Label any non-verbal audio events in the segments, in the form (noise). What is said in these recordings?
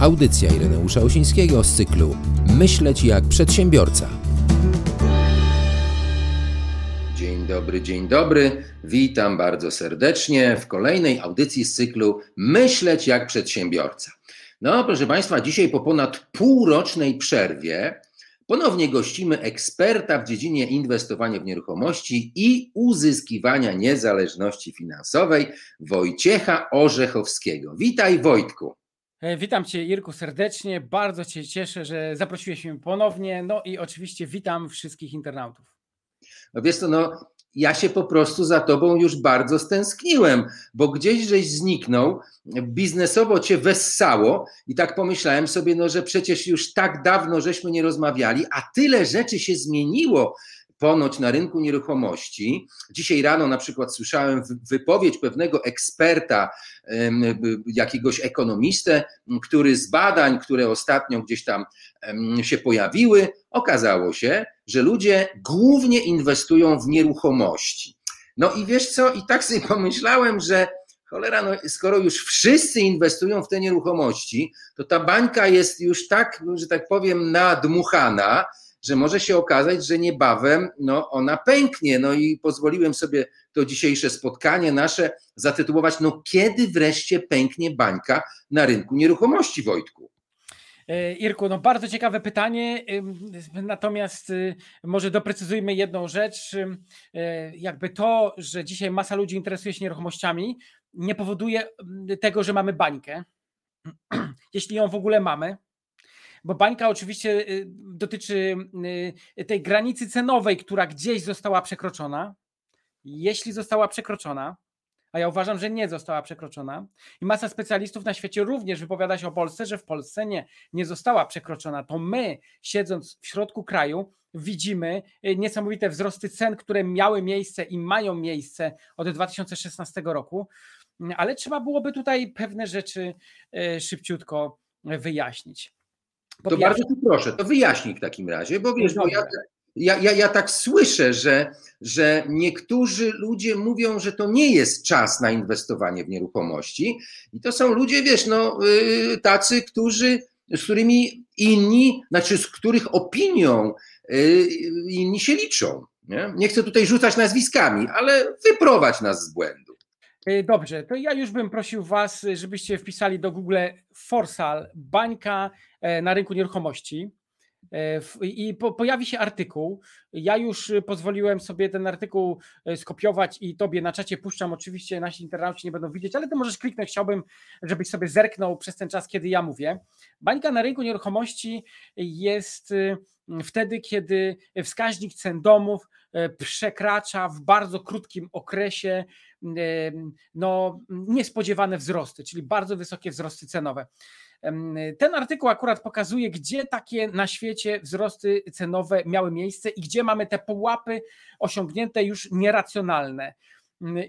Audycja Ireneusza Osińskiego z cyklu Myśleć jak przedsiębiorca. Dzień dobry, dzień dobry. Witam bardzo serdecznie w kolejnej audycji z cyklu Myśleć jak przedsiębiorca. No, proszę Państwa, dzisiaj po ponad półrocznej przerwie ponownie gościmy eksperta w dziedzinie inwestowania w nieruchomości i uzyskiwania niezależności finansowej, Wojciecha Orzechowskiego. Witaj, Wojtku. E, witam Cię, Irku, serdecznie. Bardzo Cię cieszę, że zaprosiłeś mnie ponownie. No i oczywiście witam wszystkich internautów. No wiesz co, no ja się po prostu za tobą już bardzo stęskniłem, bo gdzieś żeś zniknął, biznesowo cię wessało i tak pomyślałem sobie, no że przecież już tak dawno żeśmy nie rozmawiali, a tyle rzeczy się zmieniło ponoć na rynku nieruchomości. Dzisiaj rano na przykład słyszałem wypowiedź pewnego eksperta, jakiegoś ekonomistę, który z badań, które ostatnio gdzieś tam się pojawiły, okazało się, że ludzie głównie inwestują w nieruchomości. No i wiesz co, i tak sobie (laughs) pomyślałem, że cholera, no, skoro już wszyscy inwestują w te nieruchomości, to ta bańka jest już tak, że tak powiem, nadmuchana, że może się okazać, że niebawem no, ona pęknie. No i pozwoliłem sobie to dzisiejsze spotkanie nasze zatytułować, no kiedy wreszcie pęknie bańka na rynku nieruchomości, Wojtku? E, Irku, no bardzo ciekawe pytanie, natomiast y, może doprecyzujmy jedną rzecz. E, jakby to, że dzisiaj masa ludzi interesuje się nieruchomościami, nie powoduje tego, że mamy bańkę. (clears throat) Jeśli ją w ogóle mamy, bo bańka oczywiście y, dotyczy y, tej granicy cenowej, która gdzieś została przekroczona. Jeśli została przekroczona, a ja uważam, że nie została przekroczona. I masa specjalistów na świecie również wypowiada się o Polsce, że w Polsce nie, nie została przekroczona. To my, siedząc w środku kraju, widzimy y, niesamowite wzrosty cen, które miały miejsce i mają miejsce od 2016 roku, ale trzeba byłoby tutaj pewne rzeczy szybciutko wyjaśnić. To bardzo ci proszę, to wyjaśnij w takim razie, bo wiesz, bo ja, ja, ja, ja tak słyszę, że, że niektórzy ludzie mówią, że to nie jest czas na inwestowanie w nieruchomości i to są ludzie, wiesz, no yy, tacy, którzy, z którymi inni, znaczy z których opinią yy, inni się liczą. Nie? nie chcę tutaj rzucać nazwiskami, ale wyprowadź nas z błędu. E, dobrze, to ja już bym prosił Was, żebyście wpisali do Google Forsal, bańka e, na rynku nieruchomości e, i pojawi się artykuł. Ja już pozwoliłem sobie ten artykuł skopiować i Tobie na czacie puszczam. Oczywiście nasi internauci nie będą widzieć, ale Ty możesz kliknąć. Chciałbym, żebyś sobie zerknął przez ten czas, kiedy ja mówię. Bańka na rynku nieruchomości jest wtedy, kiedy wskaźnik cen domów przekracza w bardzo krótkim okresie no, niespodziewane wzrosty, czyli bardzo wysokie wzrosty cenowe. Ten artykuł akurat pokazuje, gdzie takie na świecie wzrosty cenowe miały miejsce i gdzie mamy te pułapy osiągnięte już nieracjonalne.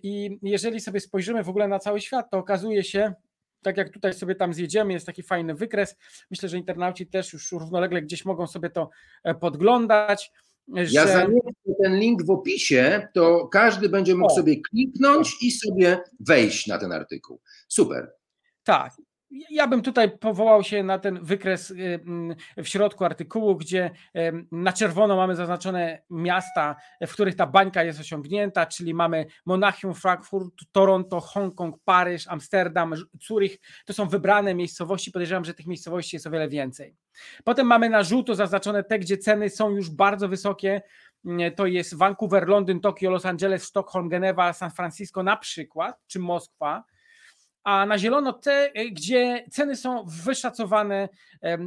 I jeżeli sobie spojrzymy w ogóle na cały świat, to okazuje się, tak jak tutaj sobie tam zjedziemy, jest taki fajny wykres. Myślę, że internauci też już równolegle gdzieś mogą sobie to e, podglądać. Ja zamieszczę ten link w opisie, to każdy będzie mógł o. sobie kliknąć i sobie wejść na ten artykuł. Super. Tak. Ja bym tutaj powołał się na ten wykres y, mm, w środku artykułu, gdzie na czerwono mamy zaznaczone miasta, w których ta bańka jest osiągnięta, czyli mamy Monachium, Frankfurt, Toronto, Hongkong, Paryż, Amsterdam, Zurich. To są wybrane miejscowości. Podejrzewam, że tych miejscowości jest o wiele więcej. Potem mamy na żółto zaznaczone te, gdzie ceny są już bardzo wysokie. Mm, to jest Vancouver, Londyn, Tokio, Los Angeles, Sztokholm, Genewa, San Francisco na przykład, czy Moskwa a na zielono te, y, gdzie ceny są wyszacowane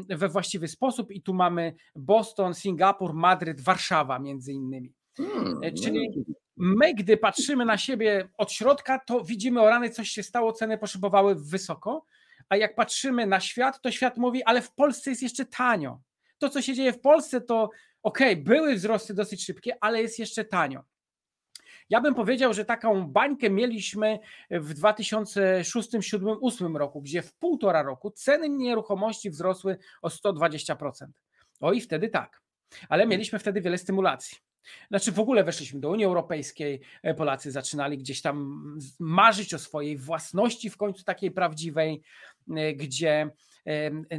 we właściwy sposób i tu mamy Boston, Singapur, Madryt, Warszawa między innymi. Hmm, e, Czyli no my, gdy patrzymy na siebie od środka, to widzimy o rany, coś się stało, ceny poszybowały wysoko, a jak patrzymy na świat, to świat mówi, ale w Polsce jest jeszcze tanio. To, co się dzieje w Polsce, to ok, były wzrosty dosyć szybkie, ale jest jeszcze tanio. Ja bym powiedział, że taką bańkę mieliśmy w 2006, 2007, 2008 roku, gdzie w półtora roku ceny nieruchomości wzrosły o 120%. O i wtedy tak. Ale mieliśmy wtedy wiele stymulacji. Znaczy w ogóle weszliśmy do Unii Europejskiej, e, Polacy zaczynali gdzieś tam marzyć o swojej własności w końcu takiej prawdziwej, e, gdzie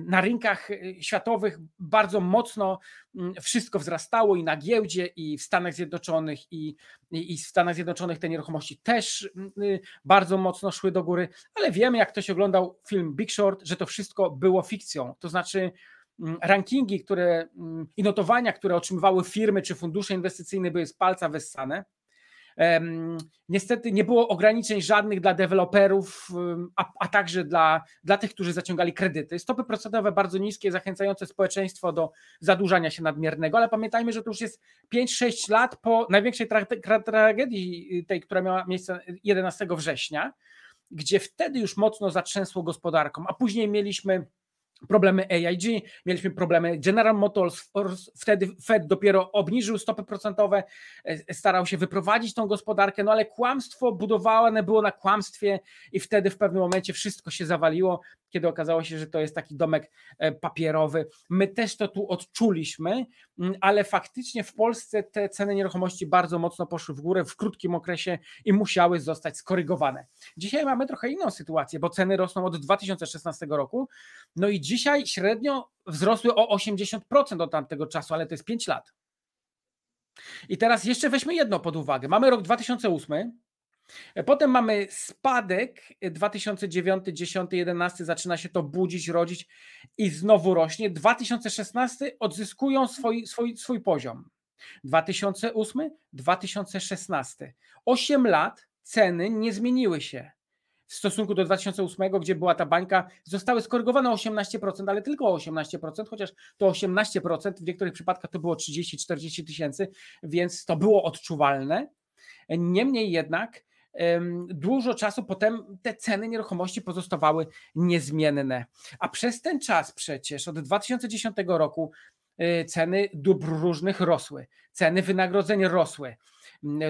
na rynkach e, światowych bardzo mocno wszystko wzrastało i na giełdzie, i w Stanach Zjednoczonych, i, i w Stanach Zjednoczonych te nieruchomości też y, bardzo mocno szły do góry, ale wiemy, jak ktoś oglądał film Big Short, że to wszystko było fikcją. To znaczy, rankingi, które mm, i notowania, które otrzymywały firmy czy fundusze inwestycyjne były z palca wessane. Niestety nie było ograniczeń żadnych dla deweloperów, a, a, także dla, dla tych, którzy zaciągali kredyty. Stopy procentowe bardzo niskie, zachęcające społeczeństwo do zadłużania się nadmiernego, ale pamiętajmy, że to już jest 5-6 lat po największej tra- tragedii, tej, która miała miejsce 11 września, gdzie wtedy już mocno zatrzęsło gospodarką, a później mieliśmy problemy AIG, mieliśmy problemy General Motors, wtedy Fed dopiero obniżył stopy procentowe, e, starał się wyprowadzić tą gospodarkę, no ale kłamstwo budowane było na kłamstwie i wtedy w pewnym momencie wszystko się zawaliło, kiedy okazało się, że to jest taki domek e, papierowy. My też to tu odczuliśmy, mm, ale faktycznie w Polsce te ceny nieruchomości bardzo mocno poszły w górę w krótkim okresie i musiały zostać skorygowane. Dzisiaj mamy trochę inną sytuację, bo ceny rosną od 2016 roku, no i dzisiaj średnio wzrosły o 80% od tamtego czasu, ale to jest 5 lat. I teraz jeszcze weźmy jedno pod uwagę. Mamy rok 2008, Potem mamy spadek 2009, 10, 11 zaczyna się to budzić, rodzić i znowu rośnie. 2016 odzyskują swój, swój, swój poziom. 2008, 2016. 8 lat ceny nie zmieniły się. W stosunku do 2008, gdzie była ta bańka, zostały skorygowane o 18%, ale tylko o 18%, chociaż to 18% w niektórych przypadkach to było 30-40 tysięcy, więc to było odczuwalne. Niemniej jednak dużo czasu potem te ceny nieruchomości pozostawały niezmienne. A przez ten czas przecież od 2010 roku y, ceny dóbr różnych rosły, ceny wynagrodzeń rosły.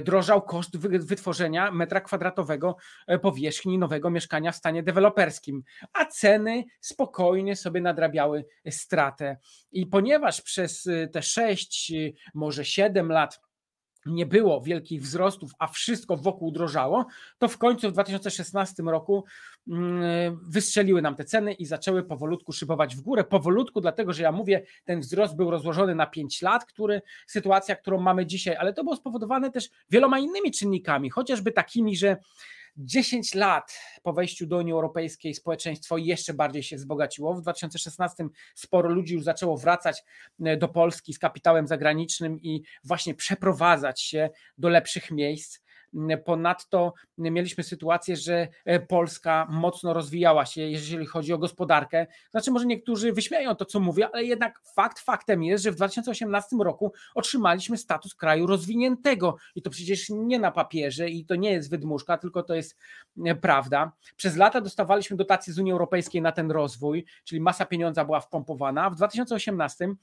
Drożał koszt wytworzenia metra kwadratowego e, powierzchni nowego mieszkania w stanie deweloperskim, a ceny spokojnie sobie nadrabiały stratę. I ponieważ przez y, te 6, y, może 7 lat nie było wielkich wzrostów, a wszystko wokół drożało, to w końcu w 2016 roku mm, wystrzeliły nam te ceny i zaczęły powolutku szybować w górę. Powolutku, dlatego że ja mówię, ten wzrost był rozłożony na 5 lat, który, sytuacja, którą mamy dzisiaj, ale to było spowodowane też wieloma innymi czynnikami, chociażby takimi, że 10 lat po wejściu do Unii Europejskiej społeczeństwo jeszcze bardziej się wzbogaciło. W 2016 sporo ludzi już zaczęło wracać e, do Polski z kapitałem zagranicznym i właśnie przeprowadzać się do lepszych miejsc. Ponadto mieliśmy sytuację, że e, Polska mocno rozwijała się, jeżeli chodzi o gospodarkę. Znaczy, może niektórzy wyśmieją to, co mówię, ale jednak fakt faktem jest, że w 2018 roku otrzymaliśmy status kraju rozwiniętego i to przecież nie na papierze i to nie jest wydmuszka, tylko to jest e, prawda. Przez lata dostawaliśmy dotacje z Unii Europejskiej na ten rozwój, czyli masa pieniądza była wpompowana. W 2018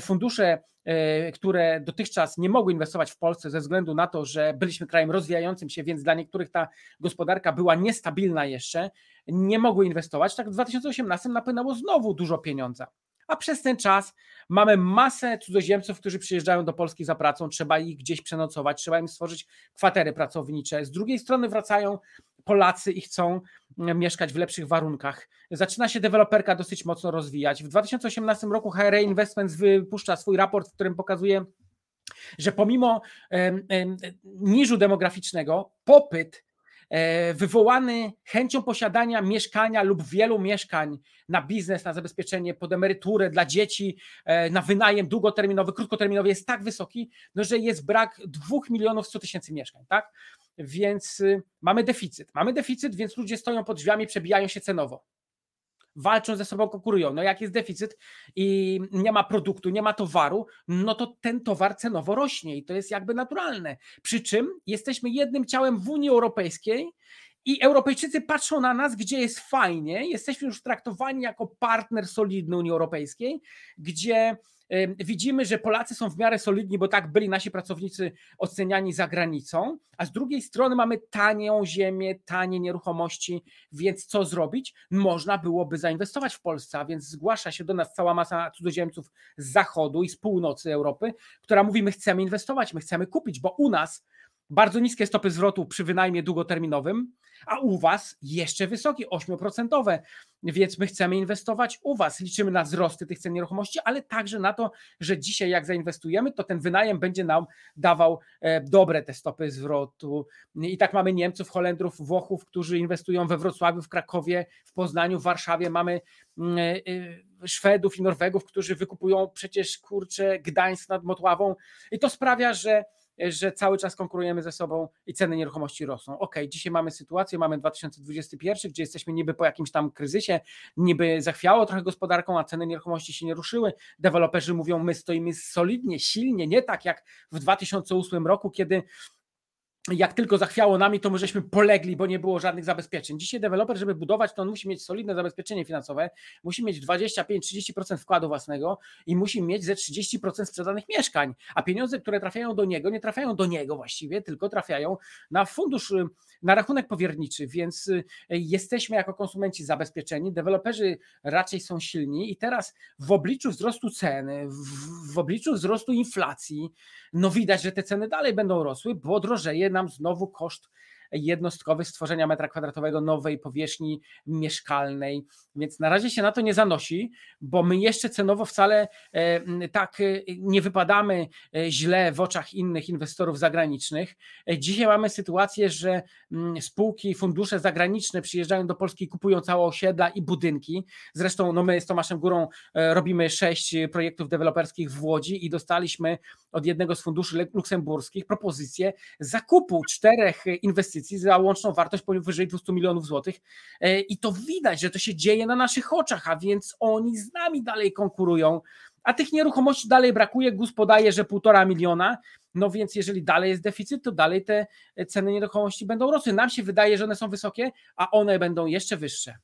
fundusze, e, które dotychczas nie mogły inwestować w Polsce ze względu na to, że byliśmy krajem rozwijającym się, więc dla niektórych ta gospodarka była niestabilna jeszcze, nie mogły inwestować. Tak w 2018 napłynęło znowu dużo pieniądza. A przez ten czas mamy masę cudzoziemców, którzy przyjeżdżają do Polski za pracą, trzeba ich gdzieś przenocować, trzeba im stworzyć kwatery pracownicze. Z drugiej strony wracają Polacy i chcą mieszkać w lepszych warunkach. Zaczyna się deweloperka dosyć mocno rozwijać. W 2018 roku HRA Investments wypuszcza swój raport, w którym pokazuje, że pomimo niżu demograficznego, popyt e, wywołany chęcią posiadania mieszkania lub wielu mieszkań na biznes, na zabezpieczenie pod emeryturę dla dzieci, e, na wynajem długoterminowy, krótkoterminowy jest tak wysoki, no, że jest brak 2 milionów 100 tysięcy mieszkań. Tak? Więc y, mamy deficyt. Mamy deficyt, więc ludzie stoją pod drzwiami, przebijają się cenowo. Walczą ze sobą, konkurują. No jak jest deficyt i nie ma produktu, nie ma towaru, no to ten towar cenowo rośnie i to jest jakby naturalne. Przy czym jesteśmy jednym ciałem w Unii Europejskiej I Europejczycy patrzą na nas, gdzie jest fajnie, jesteśmy już traktowani jako partner solidny Unii Europejskiej, gdzie widzimy, że Polacy są w miarę solidni, bo tak byli nasi pracownicy oceniani za granicą, a z drugiej strony mamy tanią ziemię, tanie nieruchomości, więc co zrobić? Można byłoby zainwestować w Polsce, a więc zgłasza się do nas cała masa cudzoziemców z zachodu i z północy Europy, która mówi: My chcemy inwestować, my chcemy kupić, bo u nas bardzo niskie stopy zwrotu przy wynajmie długoterminowym, a u Was jeszcze wysokie, 8%. Więc my chcemy inwestować u Was. Liczymy na wzrosty tych cen nieruchomości, ale także na to, że dzisiaj, jak zainwestujemy, to ten wynajem będzie nam dawał e, dobre te stopy zwrotu. I tak mamy Niemców, Holendrów, Włochów, którzy inwestują we Wrocławiu, w Krakowie, w Poznaniu, w Warszawie. Mamy mm, e, e, Szwedów i Norwegów, którzy wykupują przecież kurcze Gdańsk nad Motławą. I to sprawia, że że cały czas konkurujemy ze sobą i ceny nieruchomości rosną. Ok, dzisiaj mamy sytuację, mamy 2021, gdzie jesteśmy niby po jakimś tam kryzysie, niby zachwiało trochę gospodarką, a ceny nieruchomości się nie ruszyły. Deweloperzy mówią, my stoimy solidnie, silnie, nie tak jak w 2008 roku, kiedy jak tylko zachwiało nami, to my żeśmy polegli, bo nie było żadnych zabezpieczeń. Dzisiaj deweloper, żeby budować, to on musi mieć solidne zabezpieczenie finansowe, musi mieć 25-30% wkładu własnego i musi mieć ze 30% sprzedanych mieszkań, a pieniądze, które trafiają do niego, nie trafiają do niego właściwie, tylko trafiają na fundusz, na rachunek powierniczy, więc y, jesteśmy jako konsumenci zabezpieczeni, deweloperzy raczej są silni. I teraz w obliczu wzrostu ceny, w, w obliczu wzrostu inflacji, no widać, że te ceny dalej będą rosły, bo drożeje nam znowu koszt jednostkowy stworzenia metra kwadratowego nowej powierzchni mieszkalnej. Więc na razie się na to nie zanosi, bo my jeszcze cenowo wcale e, tak e, nie wypadamy e, źle w oczach innych inwestorów zagranicznych. Dzisiaj mamy sytuację, że spółki, fundusze zagraniczne przyjeżdżają do Polski kupują całe osiedla i budynki. Zresztą no my z Tomaszem Górą robimy sześć projektów deweloperskich w Łodzi i dostaliśmy od jednego z funduszy luksemburskich propozycję zakupu czterech inwestycji inwestycji za łączną wartość powyżej 200 milionów złotych e, i to widać, że to się dzieje na naszych oczach, a więc oni z nami dalej konkurują, a tych nieruchomości dalej brakuje, GUS podaje, że półtora miliona, no więc jeżeli dalej jest deficyt, to dalej te ceny nieruchomości będą rosły. Nam się wydaje, że one są wysokie, a one będą jeszcze wyższe.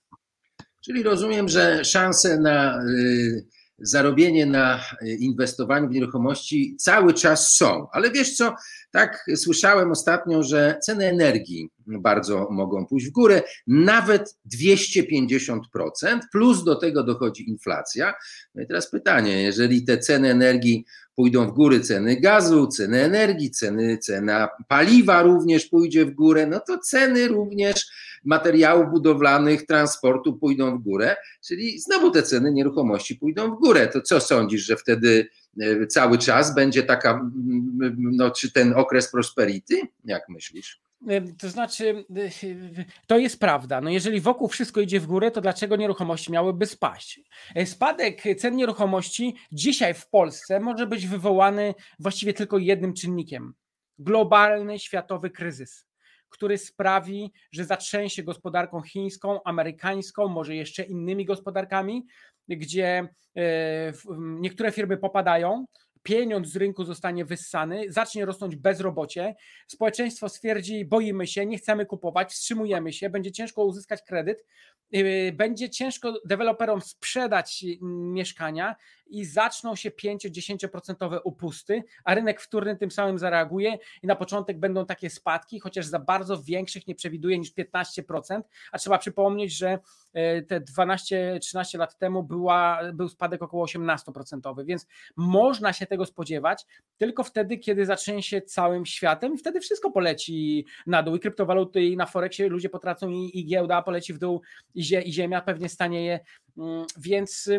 Czyli rozumiem, że szanse na y, zarobienie na inwestowaniu w nieruchomości cały czas są. Ale wiesz co, tak słyszałem ostatnio, że ceny energii bardzo mogą pójść w górę, nawet 250%, plus do tego dochodzi inflacja. No i teraz pytanie, jeżeli te ceny energii pójdą w górę, ceny gazu, ceny energii, ceny, cena paliwa również pójdzie w górę, no to ceny również materiałów budowlanych, transportu pójdą w górę, czyli znowu te ceny nieruchomości pójdą w górę. To co sądzisz, że wtedy e, cały czas będzie taka, no, czy ten okres prosperity? Jak myślisz? E, to znaczy, e, to jest prawda. No jeżeli wokół wszystko idzie w górę, to dlaczego nieruchomości miałyby spaść? Spadek cen nieruchomości dzisiaj w Polsce może być wywołany właściwie tylko jednym czynnikiem: globalny światowy kryzys który sprawi, że zatrzęsie gospodarką chińską, amerykańską, może jeszcze innymi gospodarkami, gdzie e, niektóre firmy popadają, pieniądz z rynku zostanie wyssany, zacznie rosnąć bezrobocie, społeczeństwo stwierdzi, boimy się, nie chcemy kupować, wstrzymujemy się, będzie ciężko uzyskać kredyt, y, będzie ciężko deweloperom sprzedać mieszkania i zaczną się 5-10% upusty, a rynek wtórny tym samym zareaguje i na początek będą takie spadki, chociaż za bardzo większych nie przewiduje niż 15%, a trzeba przypomnieć, że e, te 12-13 lat temu była, był spadek około 18%, więc można się tego spodziewać tylko wtedy, kiedy zacznie się całym światem i wtedy wszystko poleci na dół. I kryptowaluty i na Forexie ludzie potracą i, i giełda poleci w dół i, zie, i ziemia pewnie stanieje, mm, więc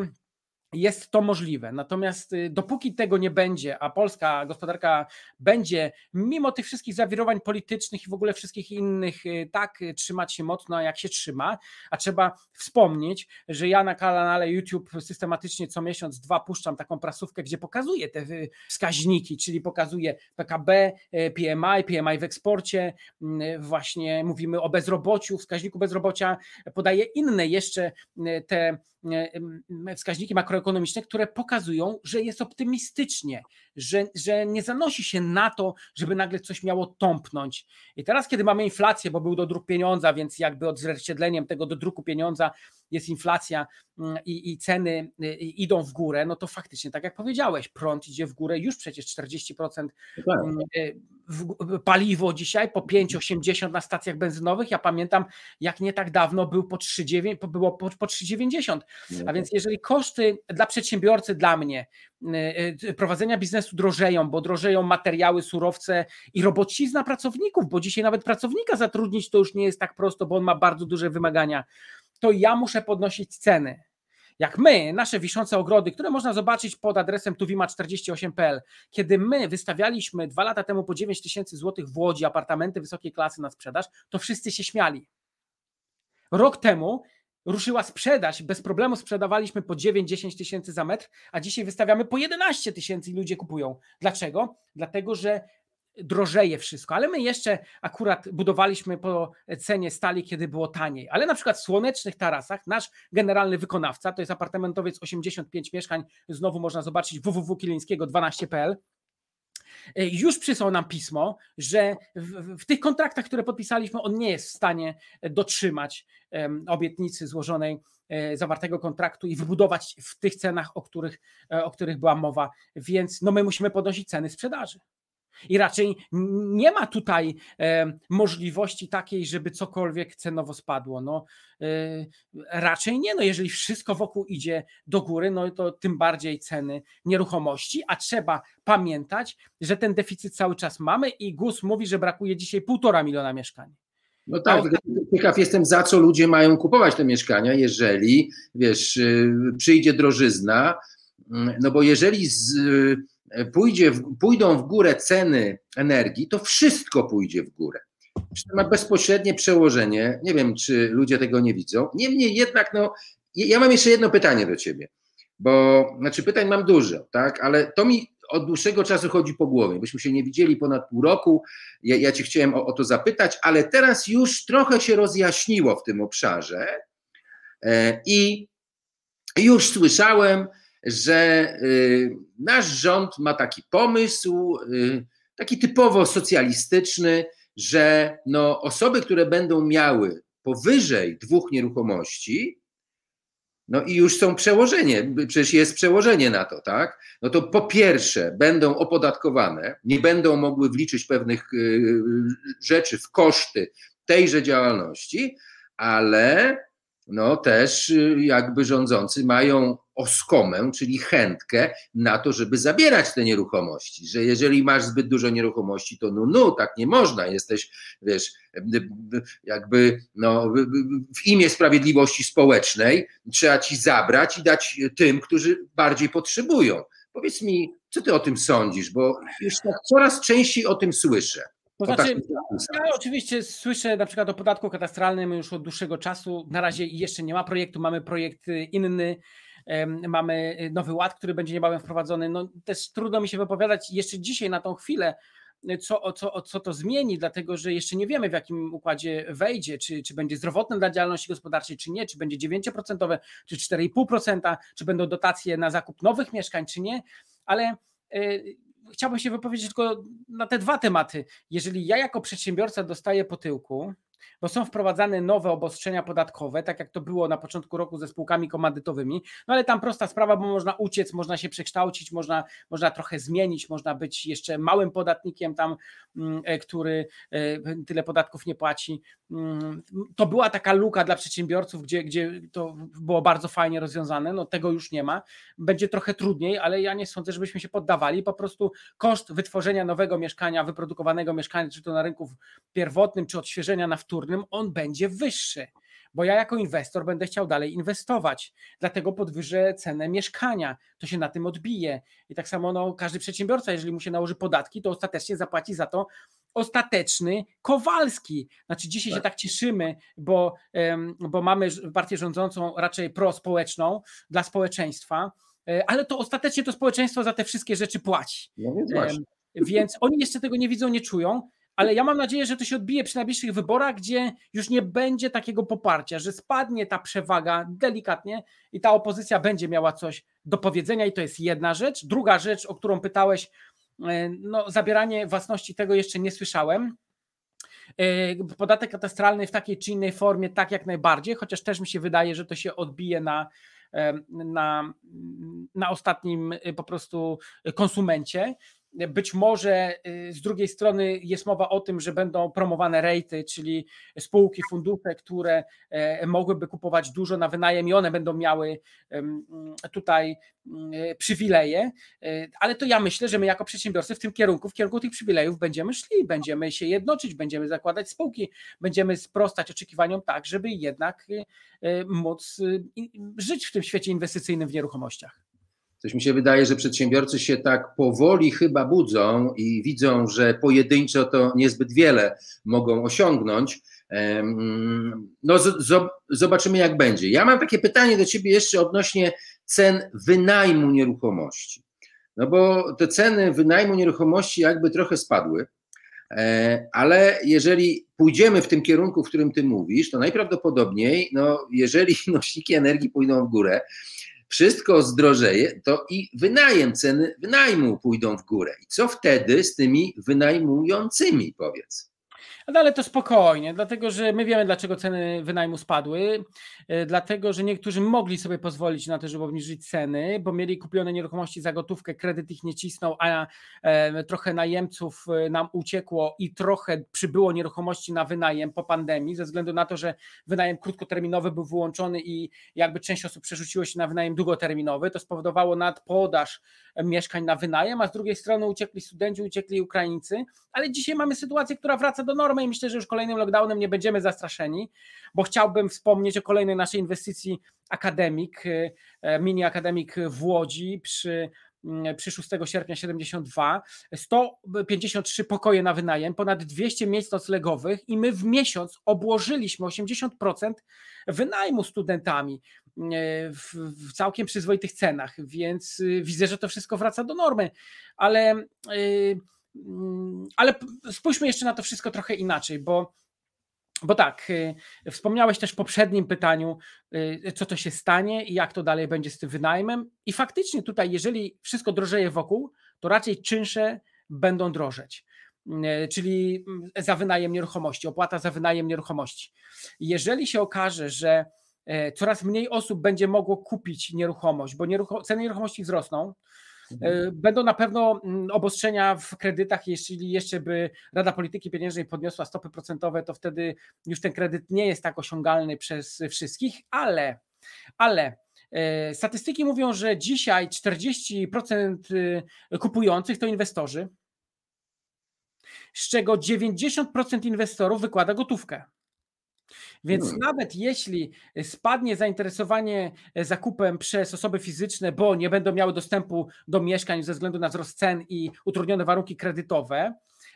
jest to możliwe. Natomiast y, dopóki tego nie będzie, a polska gospodarka będzie, mimo tych wszystkich zawirowań politycznych i w ogóle wszystkich innych, y, tak y, trzymać się mocno, jak się trzyma, a trzeba wspomnieć, że ja na kanale YouTube systematycznie co miesiąc dwa puszczam taką prasówkę, gdzie pokazuję te wskaźniki, czyli pokazuję PKB, PMI, PMI w eksporcie, mm, właśnie mówimy o bezrobociu, wskaźniku bezrobocia, podaję inne jeszcze te wskaźniki makroekonomiczne, które pokazują, że jest optymistycznie, że, że nie zanosi się na to, żeby nagle coś miało tąpnąć. I teraz, kiedy mamy inflację, bo był dodruk pieniądza, więc jakby odzwierciedleniem tego dodruku pieniądza jest inflacja mm, i, i ceny y, idą w górę, no to faktycznie, tak jak powiedziałeś, prąd idzie w górę już przecież 40% no tak. Mm, y, paliwo dzisiaj po 5,80 na stacjach benzynowych. Ja pamiętam, jak nie tak dawno był po 3,9, było po, po 3,90. No A więc tak. jeżeli koszty dla przedsiębiorcy, dla mnie, y, prowadzenia biznesu drożeją, bo drożeją materiały, surowce i robocizna pracowników, bo dzisiaj nawet pracownika zatrudnić to już nie jest tak prosto, bo on ma bardzo duże wymagania to ja muszę podnosić ceny. Jak my, nasze wiszące ogrody, które można zobaczyć pod adresem tuwima48.pl, kiedy my wystawialiśmy dwa lata temu po 9 tysięcy złotych w Łodzi apartamenty wysokiej klasy na sprzedaż, to wszyscy się śmiali. Rok temu ruszyła sprzedaż, bez problemu sprzedawaliśmy po 9-10 tysięcy za metr, a dzisiaj wystawiamy po 11 tysięcy i ludzie kupują. Dlaczego? Dlatego, że drożeje wszystko, ale my jeszcze akurat budowaliśmy po cenie stali, kiedy było taniej. Ale na przykład w słonecznych tarasach nasz generalny wykonawca, to jest apartamentowiec 85 mieszkań, znowu można zobaczyć www.kilińskiego12.pl, e, już przysłał nam pismo, że w, w, tych kontraktach, które podpisaliśmy, on nie jest w stanie dotrzymać um, obietnicy złożonej e, zawartego kontraktu i wybudować w tych cenach, o których, e, o których była mowa. Więc no, my musimy podnosić ceny sprzedaży. I raczej nie ma tutaj e, możliwości takiej, żeby cokolwiek cenowo spadło. No, e, raczej nie. No, jeżeli wszystko wokół idzie do góry, no to tym bardziej ceny nieruchomości, a trzeba pamiętać, że ten deficyt cały czas mamy i GUS mówi, że brakuje dzisiaj półtora miliona mieszkań. No tak, ciekaw jestem, za co ludzie mają kupować te mieszkania, jeżeli, wiesz, y, przyjdzie drożyzna, mm, no bo jeżeli z, pójdzie w, pójdą w górę ceny energii, to wszystko pójdzie w górę. To ma bezpośrednie przełożenie. Nie wiem, czy ludzie tego nie widzą. Niemniej jednak, no, ja mam jeszcze jedno pytanie do ciebie, bo znaczy pytań mam dużo, tak, ale to mi od dłuższego czasu chodzi po głowie. Byśmy się nie widzieli ponad pół roku. Ja, ja chciałem o, o to zapytać, ale teraz już trochę się rozjaśniło w tym obszarze e, i już słyszałem, że y, nasz rząd ma taki pomysł, y, taki typowo socjalistyczny, że no, osoby, które będą miały powyżej dwóch nieruchomości, no i już są przełożenie, przecież jest przełożenie na to, tak? No to po pierwsze będą opodatkowane, nie będą mogły wliczyć pewnych y, rzeczy w koszty tejże działalności, ale no też jakby rządzący mają oskomę, czyli chętkę na to, żeby zabierać te nieruchomości, że jeżeli masz zbyt dużo nieruchomości, to no, no, tak nie można, jesteś, wiesz, jakby no, w imię sprawiedliwości społecznej trzeba ci zabrać i dać tym, którzy bardziej potrzebują. Powiedz mi, co ty o tym sądzisz, bo już tak coraz częściej o tym słyszę. To znaczy, ja oczywiście słyszę na przykład o podatku katastralnym już od dłuższego czasu. Na razie jeszcze nie ma projektu, mamy projekt inny, mamy y, nowy ład, który będzie niebawem wprowadzony. No, też trudno mi się wypowiadać jeszcze dzisiaj na tą chwilę, y, co, co, co to zmieni, dlatego że jeszcze nie wiemy, w jakim układzie wejdzie, czy, czy będzie zdrowotne dla działalności gospodarczej, czy nie, czy będzie 9%, czy 4,5%, czy będą dotacje na zakup nowych mieszkań, czy nie, ale y, chciałbym się wypowiedzieć tylko na te dwa tematy. Jeżeli ja jako przedsiębiorca dostaję po tyłku, bo są wprowadzane nowe obostrzenia podatkowe, tak jak to było na początku roku ze spółkami komandytowymi, no ale tam prosta sprawa, bo można uciec, można się przekształcić, można, można trochę zmienić, można być jeszcze małym podatnikiem tam, mm, e, który e, tyle podatków nie płaci. Mm, to była taka luka dla przedsiębiorców, gdzie, gdzie to było bardzo fajnie rozwiązane, no tego już nie ma. Będzie trochę trudniej, ale ja nie sądzę, żebyśmy się poddawali, po prostu koszt wytworzenia nowego mieszkania, wyprodukowanego mieszkania, czy to na rynku pierwotnym, czy odświeżenia na wtórnym, on będzie wyższy bo ja jako inwestor będę chciał dalej inwestować, dlatego podwyżę cenę mieszkania, to się na tym odbije. I tak samo no, każdy przedsiębiorca, jeżeli mu się nałoży podatki, to ostatecznie zapłaci za to ostateczny Kowalski. Znaczy dzisiaj tak. się tak cieszymy, bo, bo mamy partię rządzącą raczej prospołeczną dla społeczeństwa, e, ale to ostatecznie to społeczeństwo za te wszystkie rzeczy płaci. No więc, więc oni jeszcze tego nie widzą, nie czują, ale ja mam nadzieję, że to się odbije przy najbliższych wyborach, gdzie już nie będzie takiego poparcia, że spadnie ta przewaga delikatnie i ta opozycja będzie miała coś do powiedzenia i to jest jedna rzecz. Druga rzecz, o którą pytałeś, e, no zabieranie własności tego jeszcze nie słyszałem. E, podatek katastralny w takiej czy innej formie, tak jak najbardziej, chociaż też mi się wydaje, że to się odbije na, na, na ostatnim e, po prostu konsumencie. Być może y, z drugiej strony jest mowa o tym, że będą promowane rejty, czyli spółki, fundusze, które e, mogłyby kupować dużo na wynajem i one będą miały tutaj mm, przywileje, e, ale to ja myślę, że my jako przedsiębiorcy w tym kierunku, w kierunku tych przywilejów będziemy szli, będziemy się jednoczyć, będziemy zakładać spółki, będziemy sprostać oczekiwaniom tak, żeby jednak e, móc żyć w tym świecie inwestycyjnym w nieruchomościach. Coś mi się wydaje, że przedsiębiorcy się tak powoli chyba budzą i widzą, że pojedynczo to niezbyt wiele mogą osiągnąć. No, zobaczymy, jak będzie. Ja mam takie pytanie do Ciebie jeszcze odnośnie cen wynajmu nieruchomości. No bo te ceny wynajmu nieruchomości jakby trochę spadły, e, ale jeżeli pójdziemy w tym kierunku, w którym Ty mówisz, to najprawdopodobniej, no, jeżeli (laughs) nośniki energii pójdą w górę, wszystko zdrożeje, to i wynajem, ceny wynajmu pójdą w górę. I co wtedy z tymi wynajmującymi, powiedz? No ale to spokojnie, dlatego że my wiemy, dlaczego ceny wynajmu spadły. E, dlatego, że niektórzy mogli sobie pozwolić na to, żeby obniżyć ceny, bo mieli kupione nieruchomości za gotówkę, kredyt ich nie cisnął, a trochę najemców e, nam uciekło i trochę przybyło nieruchomości na wynajem po pandemii, ze względu na to, że wynajem krótkoterminowy był wyłączony i jakby część osób przerzuciło się na wynajem długoterminowy. To spowodowało nadpodaż mieszkań na wynajem, a z drugiej strony uciekli studenci, uciekli Ukraińcy, ale dzisiaj mamy sytuację, która wraca do normy i myślę, że już kolejnym lockdownem nie będziemy zastraszeni, bo chciałbym wspomnieć o kolejnej naszej inwestycji akademik, e, mini akademik w Łodzi przy mm, przy 6 sierpnia 72, 153 pokoje na wynajem, ponad 200 miejsc noclegowych i my w miesiąc obłożyliśmy 80% wynajmu studentami e, w, całkiem przyzwoitych cenach, więc y, widzę, że to wszystko wraca do normy, ale ale spójrzmy jeszcze na to wszystko trochę inaczej, bo, bo tak, y, wspomniałeś też w poprzednim pytaniu, y, co to się stanie i jak to dalej będzie z tym wynajmem. I faktycznie tutaj, jeżeli wszystko drożeje wokół, to raczej czynsze będą drożeć y, czyli mm, za wynajem nieruchomości, opłata za wynajem nieruchomości. Jeżeli się okaże, że coraz mniej osób będzie mogło kupić nieruchomość, bo ceny nieruchomości wzrosną, będą na pewno mm, obostrzenia w kredytach, jeśli jeszcze by Rada Polityki Pieniężnej podniosła stopy procentowe, to wtedy już ten kredyt nie jest tak osiągalny przez wszystkich, ale, ale e, statystyki mówią, że dzisiaj 40% y, kupujących to inwestorzy, z czego 90% inwestorów wykłada gotówkę. Więc hmm. nawet jeśli spadnie zainteresowanie e, zakupem przez osoby fizyczne, bo nie będą miały dostępu do mieszkań ze względu na wzrost cen i utrudnione warunki kredytowe,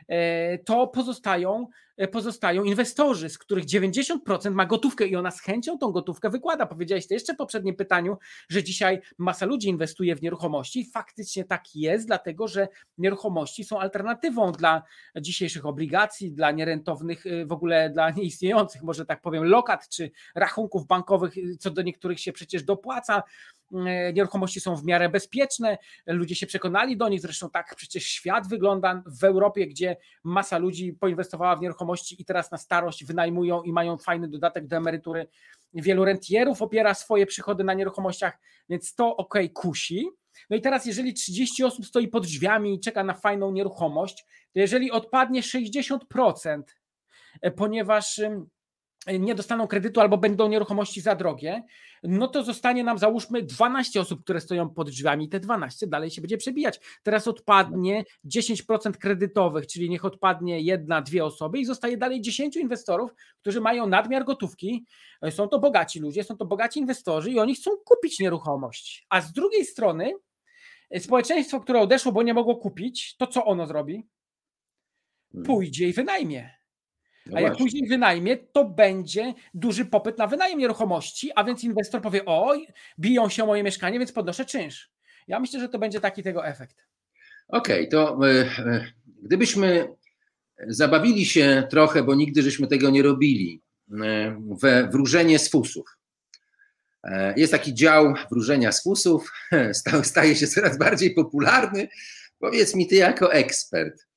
E, to pozostają, e, pozostają inwestorzy, z których 90% ma gotówkę i ona z chęcią tą gotówkę wykłada. Powiedziałeś to jeszcze w poprzednim pytaniu, że dzisiaj masa ludzi inwestuje w nieruchomości. Faktycznie tak jest, dlatego że nieruchomości są alternatywą dla dzisiejszych obligacji, dla nierentownych, e, w ogóle dla nieistniejących, może tak powiem, lokat czy rachunków bankowych, co do niektórych się przecież dopłaca E, nieruchomości są w miarę bezpieczne, ludzie się przekonali do nich, zresztą tak przecież świat wygląda w Europie, gdzie masa ludzi poinwestowała w nieruchomości i teraz na starość wynajmują i mają fajny dodatek do emerytury. Wielu rentierów opiera swoje przychody na nieruchomościach, więc to ok, kusi. No i teraz, jeżeli 30 osób stoi pod drzwiami i czeka na fajną nieruchomość, to jeżeli odpadnie 60%, e, ponieważ nie dostaną kredytu albo będą nieruchomości za drogie, no to zostanie nam załóżmy 12 osób, które stoją pod drzwiami, te 12 dalej się będzie przebijać. Teraz odpadnie 10% kredytowych, czyli niech odpadnie jedna, dwie osoby i zostaje dalej 10 inwestorów, którzy mają nadmiar gotówki. Są to bogaci ludzie, są to bogaci inwestorzy i oni chcą kupić nieruchomość. A z drugiej strony społeczeństwo, które odeszło, bo nie mogło kupić, to co ono zrobi? Hmm. Pójdzie i wynajmie. No a jak właśnie. później wynajmie, to będzie duży popyt na wynajem nieruchomości, a więc inwestor powie: Oj, biją się o moje mieszkanie, więc podnoszę czynsz. Ja myślę, że to będzie taki tego efekt. Okej, okay, to y, y, gdybyśmy zabawili się trochę, bo nigdy żeśmy tego nie robili, we wróżenie z fusów. Jest taki dział wróżenia z fusów, (laughs) staje się coraz bardziej popularny. Powiedz mi ty jako ekspert,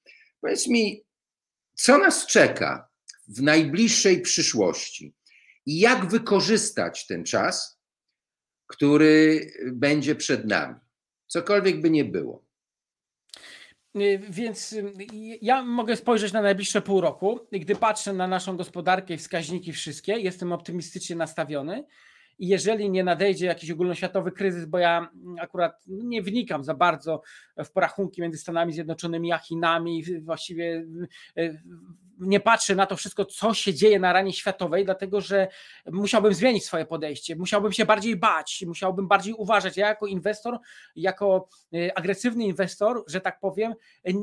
powiedz mi, co nas czeka w najbliższej przyszłości i jak wykorzystać ten czas, który będzie przed nami, cokolwiek by nie było. Y, więc y, ja mogę spojrzeć na najbliższe pół roku. Gdy patrzę na naszą gospodarkę i wskaźniki wszystkie, jestem optymistycznie nastawiony. I jeżeli nie nadejdzie jakiś ogólnoświatowy kryzys, bo ja akurat nie wnikam za bardzo w porachunki między Stanami Zjednoczonymi a Chinami, właściwie nie patrzę na to wszystko, co się dzieje na arenie światowej, dlatego że musiałbym zmienić swoje podejście, musiałbym się bardziej bać, musiałbym bardziej uważać. Ja jako inwestor, jako y, agresywny inwestor, że tak powiem,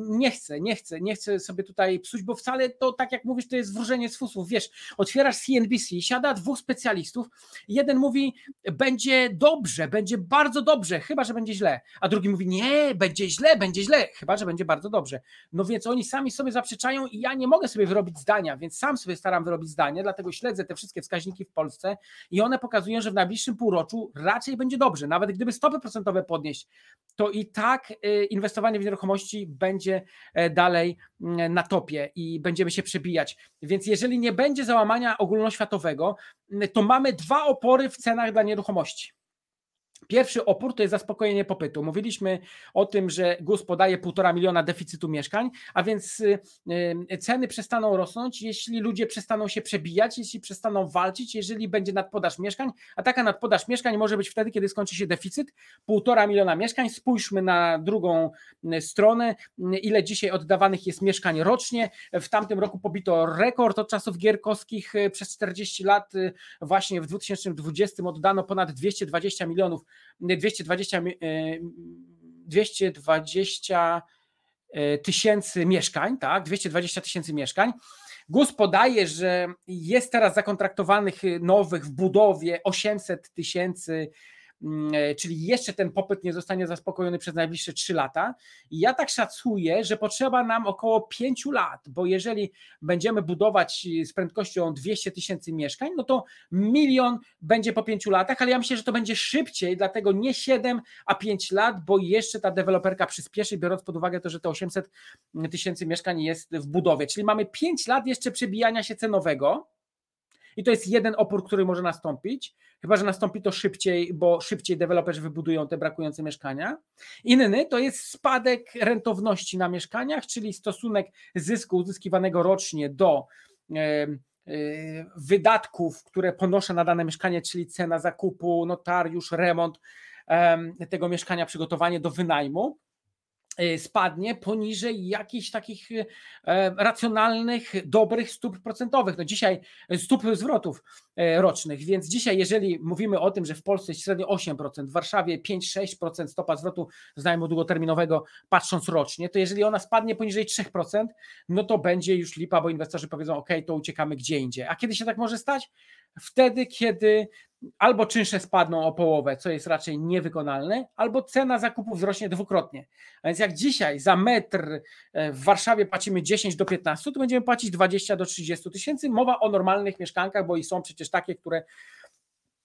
nie chcę, nie chcę, nie chcę sobie tutaj psuć, bo wcale to, tak jak mówisz, to jest wróżenie z fusów. Wiesz, otwierasz CNBC, siada dwóch specjalistów, jeden mówi, będzie dobrze, będzie bardzo dobrze, chyba, że będzie źle, a drugi mówi, nie, będzie źle, będzie źle, chyba, że będzie bardzo dobrze. No więc oni sami sobie zaprzeczają i ja nie mogę sobie wyrobić zdania, więc sam sobie staram wyrobić zdanie, dlatego śledzę te wszystkie wskaźniki w Polsce i one pokazują, że w najbliższym półroczu raczej będzie dobrze. Nawet gdyby stopy procentowe podnieść, to i tak y, inwestowanie w nieruchomości będzie e, dalej mm, na topie i będziemy się przebijać. Więc jeżeli nie będzie załamania ogólnoświatowego, to mamy dwa opory w cenach dla nieruchomości. Pierwszy opór to jest zaspokojenie popytu. Mówiliśmy o tym, że GUS podaje 1,5 miliona deficytu mieszkań, a więc y, y, ceny przestaną rosnąć, jeśli ludzie przestaną się przebijać, jeśli przestaną walczyć, jeżeli będzie nadpodaż mieszkań, a taka nadpodaż mieszkań może być wtedy, kiedy skończy się deficyt 1,5 miliona mieszkań. Spójrzmy na drugą y, stronę, ile dzisiaj oddawanych jest mieszkań rocznie. W tamtym roku pobito rekord od czasów gierkowskich przez 40 lat. Właśnie w 2020 oddano ponad 220 milionów 220, 220 e, e, tysięcy mieszkań, tak, 220 tysięcy mieszkań. GUS podaje, że jest teraz zakontraktowanych nowych w budowie 800 tysięcy czyli jeszcze ten popyt nie zostanie zaspokojony przez najbliższe 3 lata. I ja tak szacuję, że potrzeba nam około 5 lat, bo jeżeli będziemy budować z prędkością 200 tysięcy mieszkań, no to milion będzie po 5 latach, ale ja myślę, że to będzie szybciej, dlatego nie 7, a 5 lat, bo jeszcze ta deweloperka przyspieszy, biorąc pod uwagę to, że te 800 tysięcy mieszkań jest w budowie. Czyli mamy 5 lat jeszcze przebijania się cenowego. I to jest jeden opór, który może nastąpić, chyba że nastąpi to szybciej, bo szybciej deweloperzy wybudują te brakujące mieszkania. Inny to jest spadek rentowności na mieszkaniach, czyli stosunek zysku uzyskiwanego rocznie do wydatków, które ponoszę na dane mieszkanie, czyli cena zakupu, notariusz, remont tego mieszkania, przygotowanie do wynajmu. Y, spadnie poniżej jakichś takich y, e, racjonalnych, dobrych stóp procentowych. No dzisiaj stóp zwrotów e, rocznych, więc dzisiaj jeżeli mówimy o tym, że w Polsce jest średnio 8%, w Warszawie 5-6% stopa zwrotu z najmu długoterminowego patrząc rocznie, to jeżeli ona spadnie poniżej 3%, no to będzie już lipa, bo inwestorzy powiedzą ok, to uciekamy gdzie indziej. A kiedy się tak może stać? Wtedy, kiedy albo czynsze spadną o połowę, co jest raczej niewykonalne, albo cena zakupu wzrośnie dwukrotnie. A więc jak dzisiaj za metr e, w Warszawie płacimy 10 do 15, to będziemy płacić 20 do 30 tysięcy. Mowa o normalnych mieszkankach, bo i są przecież takie, które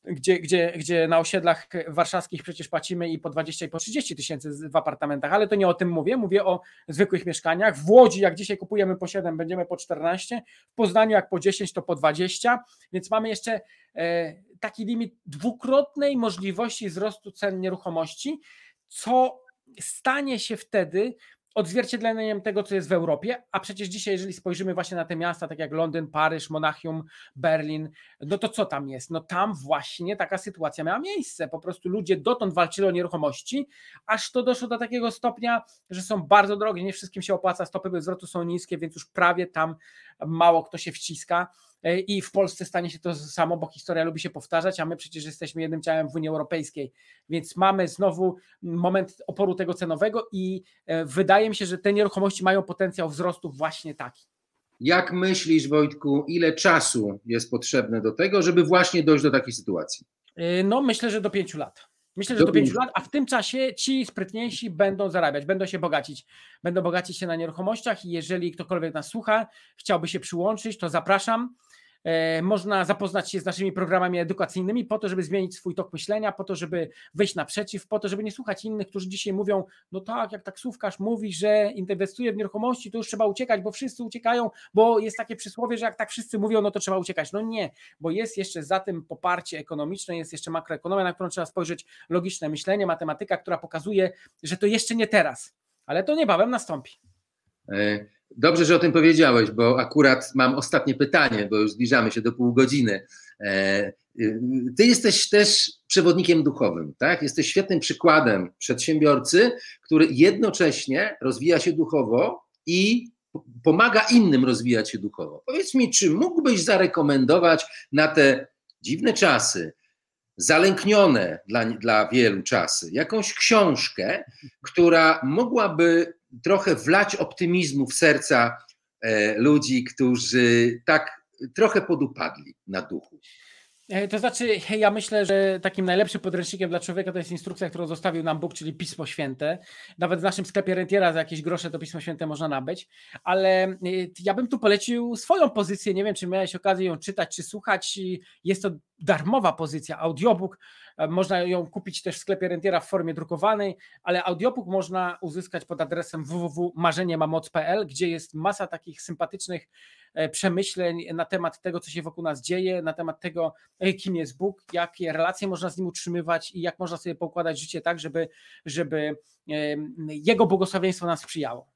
gdzie, gdzie, gdzie na osiedlach warszawskich przecież płacimy i po 20 i po 30 tysięcy w apartamentach, ale to nie o tym mówię, mówię o zwykłych mieszkaniach. W Łodzi, jak dzisiaj kupujemy po 7, będziemy po 14, w Poznaniu jak po 10, to po 20, więc mamy jeszcze e, taki limit dwukrotnej możliwości wzrostu cen nieruchomości, co stanie się wtedy odzwierciedleniem tego, co jest w Europie, a przecież dzisiaj, jeżeli spojrzymy właśnie na te miasta, tak jak Londyn, Paryż, Monachium, Berlin, no to co tam jest? No tam właśnie taka sytuacja miała miejsce. Po prostu ludzie dotąd walczyli o nieruchomości, aż to doszło do takiego stopnia, że są bardzo drogie, nie wszystkim się opłaca, stopy zwrotu są niskie, więc już prawie tam mało kto się wciska. E, i w Polsce stanie się to samo, bo historia lubi się powtarzać, a my przecież jesteśmy jednym ciałem w Unii Europejskiej, więc mamy znowu moment oporu tego cenowego i e, wydaje mi się, że te nieruchomości mają potencjał wzrostu właśnie taki. Jak myślisz, Wojtku, ile czasu jest potrzebne do tego, żeby właśnie dojść do takiej sytuacji? E, no, myślę, że do pięciu lat. Myślę, że do 5 lat, a w tym czasie ci sprytniejsi będą zarabiać, będą się bogacić, będą bogacić się na nieruchomościach i jeżeli ktokolwiek nas słucha, chciałby się przyłączyć, to zapraszam. E, można zapoznać się z naszymi programami edukacyjnymi po to, żeby zmienić swój tok myślenia, po to, żeby wyjść naprzeciw, po to, żeby nie słuchać innych, którzy dzisiaj mówią, no tak, jak taksówkarz mówi, że inwestuje w nieruchomości, to już trzeba uciekać, bo wszyscy uciekają, bo jest takie przysłowie, że jak tak wszyscy mówią, no to trzeba uciekać. No nie, bo jest jeszcze za tym poparcie ekonomiczne, jest jeszcze makroekonomia, na którą trzeba spojrzeć, logiczne myślenie, matematyka, która pokazuje, że to jeszcze nie teraz, ale to niebawem nastąpi. E, Dobrze, że o tym powiedziałeś, bo akurat mam ostatnie pytanie, bo już zbliżamy się do pół godziny. E, y, ty jesteś też przewodnikiem duchowym, tak? Jesteś świetnym przykładem przedsiębiorcy, który jednocześnie rozwija się duchowo i pomaga innym rozwijać się duchowo. Powiedz mi, czy mógłbyś zarekomendować na te dziwne czasy, zalęknione dla, dla wielu czasy, jakąś książkę, która mogłaby trochę wlać optymizmu w serca e, ludzi, którzy tak trochę podupadli na duchu. E, to znaczy, ja myślę, że takim najlepszym podręcznikiem dla człowieka to jest instrukcja, którą zostawił nam Bóg, czyli Pismo Święte. Nawet w naszym sklepie rentiera za jakieś grosze to Pismo Święte można nabyć, ale e, ja bym tu polecił swoją pozycję. Nie wiem, czy miałeś okazję ją czytać, czy słuchać. Jest to darmowa pozycja, audiobook. E, można ją kupić też w sklepie rentiera w formie drukowanej, ale audiobook można uzyskać pod adresem www.marzeniemamoc.pl, gdzie jest masa takich sympatycznych E, przemyśleń na temat tego, co się wokół nas dzieje, na temat tego, e, kim jest Bóg, jakie relacje można z nim utrzymywać i jak można sobie pokładać życie tak, żeby, żeby Jego błogosławieństwo nas sprzyjało.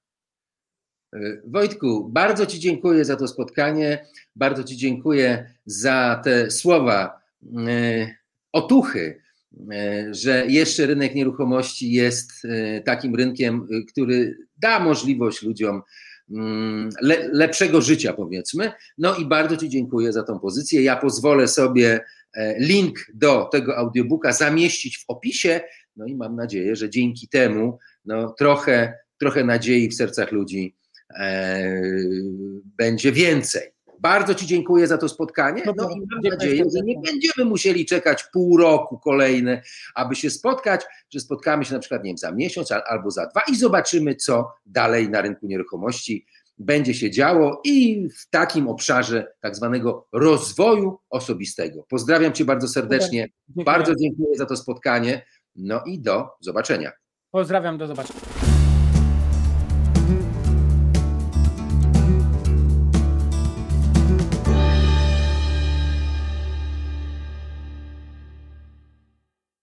Wojtku, bardzo Ci dziękuję za to spotkanie, bardzo Ci dziękuję za te słowa otuchy, że jeszcze rynek nieruchomości jest takim rynkiem, który da możliwość ludziom Mm, le, lepszego życia, powiedzmy. No i bardzo Ci dziękuję za tą pozycję. Ja pozwolę sobie e, link do tego audiobooka zamieścić w opisie. No i mam nadzieję, że dzięki temu no, trochę, trochę nadziei w sercach ludzi e, będzie więcej. Bardzo Ci dziękuję za to spotkanie. No, no i mam nadzieję, że nie będziemy musieli czekać pół roku kolejne, aby się spotkać, że spotkamy się na przykład nie wiem, za miesiąc albo za dwa i zobaczymy, co dalej na rynku nieruchomości będzie się działo i w takim obszarze tak zwanego rozwoju osobistego. Pozdrawiam Cię bardzo serdecznie. Dziękuję. Bardzo dziękuję za to spotkanie. No i do zobaczenia. Pozdrawiam, do zobaczenia.